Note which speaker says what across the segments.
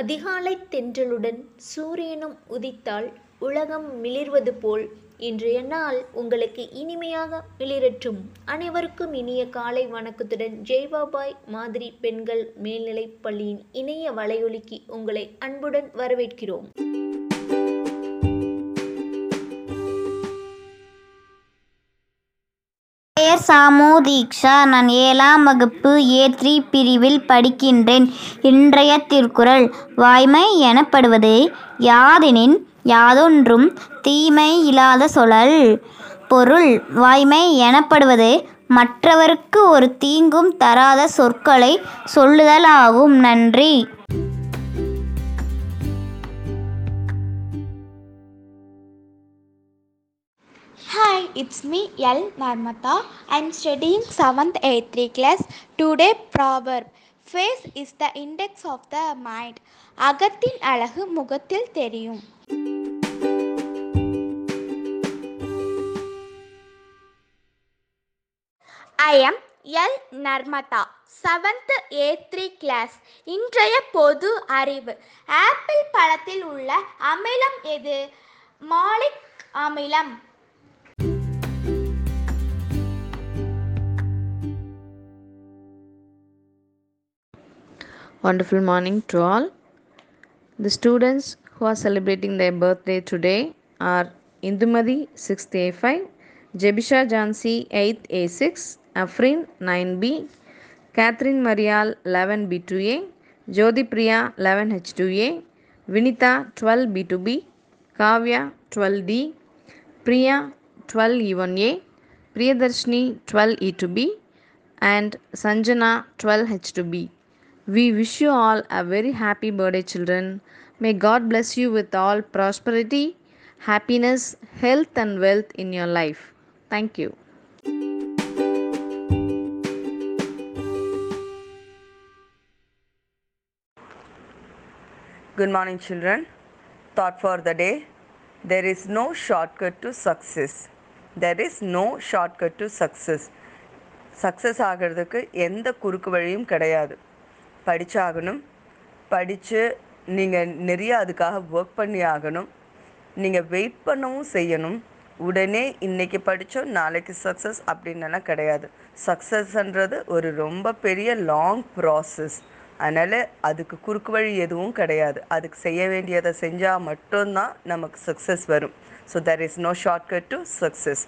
Speaker 1: அதிகாலை தென்றலுடன் சூரியனும் உதித்தால் உலகம் மிளிர்வது போல் இன்றைய நாள் உங்களுக்கு இனிமையாக மிளிரற்றும் அனைவருக்கும் இனிய காலை வணக்கத்துடன் ஜெய்பாபாய் மாதிரி பெண்கள் மேல்நிலைப் பள்ளியின் இணைய வலையொலிக்கு உங்களை அன்புடன் வரவேற்கிறோம்
Speaker 2: சாமு தீக்ஷா நான் ஏழாம் வகுப்பு ஏ த்ரீ பிரிவில் படிக்கின்றேன் இன்றைய திருக்குறள் வாய்மை எனப்படுவது யாதெனின் யாதொன்றும் தீமை இல்லாத சொலல் பொருள் வாய்மை எனப்படுவது மற்றவருக்கு ஒரு தீங்கும் தராத சொற்களை சொல்லுதலாகும் நன்றி
Speaker 3: it's me L Narmada I Narmata. I'm seventh 7th three class Today proverb face is the index of the mind அகத்தின் அழகு முகத்தில் தெரியும் I am L Narmada seventh A three class இன்றைய பொது அறிவு ஆப்பிள் பழத்தில் உள்ள அமிலம் எது மாலிக் அமிலம்
Speaker 4: Wonderful morning to all. The students who are celebrating their birthday today are Indumadi 6th A5, Jebisha Jansi 8th A6, Afrin 9B, Catherine Marial 11B2A, Jyoti Priya 11H2A, Vinita 12B2B, Kavya 12D, Priya 12E1A, Priyadarshini 12E2B, and Sanjana 12H2B. We wish you all a very happy birthday, children. May God bless you with all prosperity, happiness, health, and wealth in your life. Thank you.
Speaker 5: Good morning, children. Thought for the day There is no shortcut to success. There is no shortcut to success. Success ஆகிறதுக்கு எந்த குறுக்கு வழியும் கிடையாது படித்தாகணும் படித்து நீங்கள் நிறைய அதுக்காக work பண்ணி ஆகணும் நீங்கள் வெயிட் பண்ணவும் செய்யணும் உடனே இன்றைக்கி படித்தோம் நாளைக்கு சக்ஸஸ் அப்படின்னலாம் கிடையாது சக்ஸஸ்ன்றது ஒரு ரொம்ப பெரிய லாங் ப்ராசஸ் அதனால் அதுக்கு குறுக்கு வழி எதுவும் கிடையாது அதுக்கு செய்ய வேண்டியதை செஞ்சால் மட்டும்தான் நமக்கு சக்ஸஸ் வரும் so there is no shortcut to success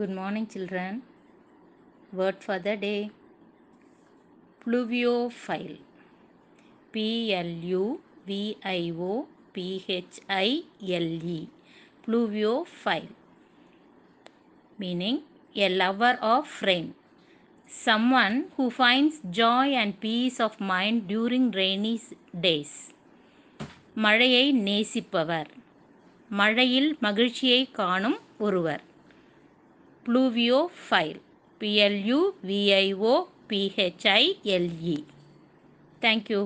Speaker 6: Good morning, children. Word for the day Pluviophile. P L U V I O P H I L E. Pluviophile. Meaning a lover of rain. Someone who finds joy and peace of mind during rainy days. மழையை நேசிப்பவர் மழையில் மகிழ்ச்சியை காணும் ஒருவர் pluviophile P L U V I O P H I L E thank you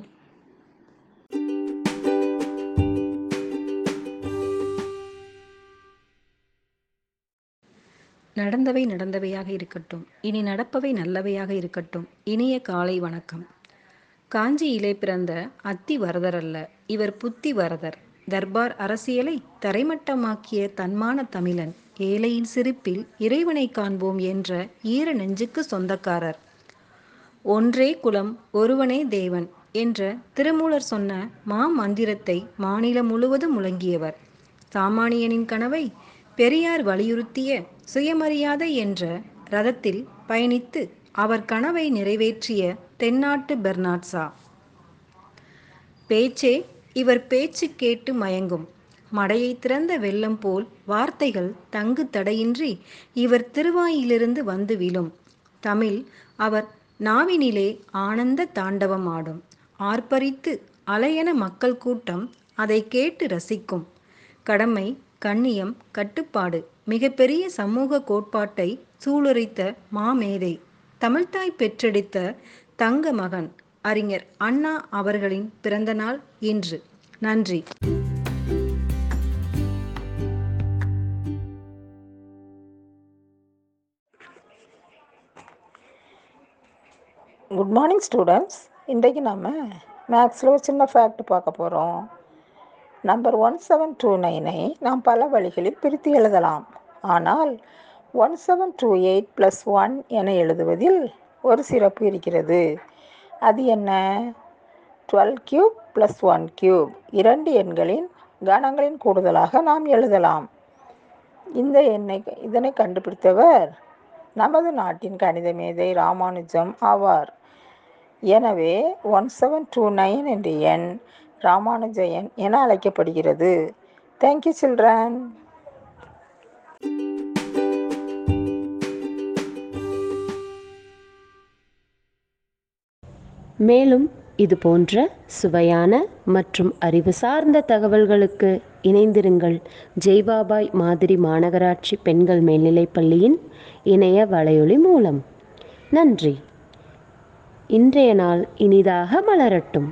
Speaker 7: நடந்தவை நடந்தவையாக இருக்கட்டும் இனி நடப்பவை நல்லவையாக இருக்கட்டும் இனிய காலை வணக்கம் காஞ்சியிலே பிறந்த அத்தி வரதர் அல்ல இவர் புத்தி வரதர் தர்பார் அரசியலை தரைமட்டமாக்கிய தன்மான தமிழன் ஏழையின் சிரிப்பில் இறைவனை காண்போம் என்ற ஈர நெஞ்சுக்கு சொந்தக்காரர் ஒன்றே குலம் ஒருவனே தேவன் என்ற திருமூலர் சொன்ன மா மந்திரத்தை மாநிலம் முழுவதும் முழங்கியவர் சாமானியனின் கனவை பெரியார் வலியுறுத்திய சுயமரியாதை என்ற ரதத்தில் பயணித்து அவர் கனவை நிறைவேற்றிய தென்னாட்டு பெர்னாட்ஸா பேச்சே இவர் பேச்சு கேட்டு மயங்கும் மடையை திறந்த வெள்ளம் போல் வார்த்தைகள் தங்கு தடையின்றி இவர் திருவாயிலிருந்து வந்து விழும் தமிழ் அவர் நாவினிலே ஆனந்த தாண்டவம் ஆடும் ஆர்ப்பரித்து அலையன மக்கள் கூட்டம் அதை கேட்டு ரசிக்கும் கடமை கண்ணியம் கட்டுப்பாடு மிகப்பெரிய சமூக கோட்பாட்டை சூளுரைத்த மாமேதை தமிழ்தாய் பெற்றெடுத்த தங்க மகன் அறிஞர் அண்ணா அவர்களின் பிறந்த நாள் இன்று நன்றி
Speaker 8: குட் மார்னிங் ஸ்டூடெண்ட்ஸ் இன்றைக்கு நம்ம மேக்ஸில் ஒரு சின்ன ஃபேக்ட் பார்க்க போகிறோம் நம்பர் ஒன் செவன் டூ நைனை நாம் பல வழிகளில் பிரித்து எழுதலாம் ஆனால் one seven two eight plus one என எழுதுவதில் ஒரு சிறப்பு இருக்கிறது அது என்ன twelve cube plus one cube இரண்டு எண்களின் கணங்களின் கூடுதலாக நாம் எழுதலாம் இந்த எண்ணை இதனை கண்டுபிடித்தவர் நமது நாட்டின் கணித மேதை ராமானுஜம் ஆவார் எனவே ஒன் செவன் டூ நைன் என்ற எண் ராமானுஜ எண் என அழைக்கப்படுகிறது தேங்க்யூ சில்ட்ரன்
Speaker 9: மேலும் இது போன்ற சுவையான மற்றும் அறிவு சார்ந்த தகவல்களுக்கு இணைந்திருங்கள் ஜெய்பாபாய் மாதிரி மாநகராட்சி பெண்கள் மேல்நிலைப்பள்ளியின் இணைய வலையொலி மூலம் நன்றி இன்றைய நாள் இனிதாக மலரட்டும்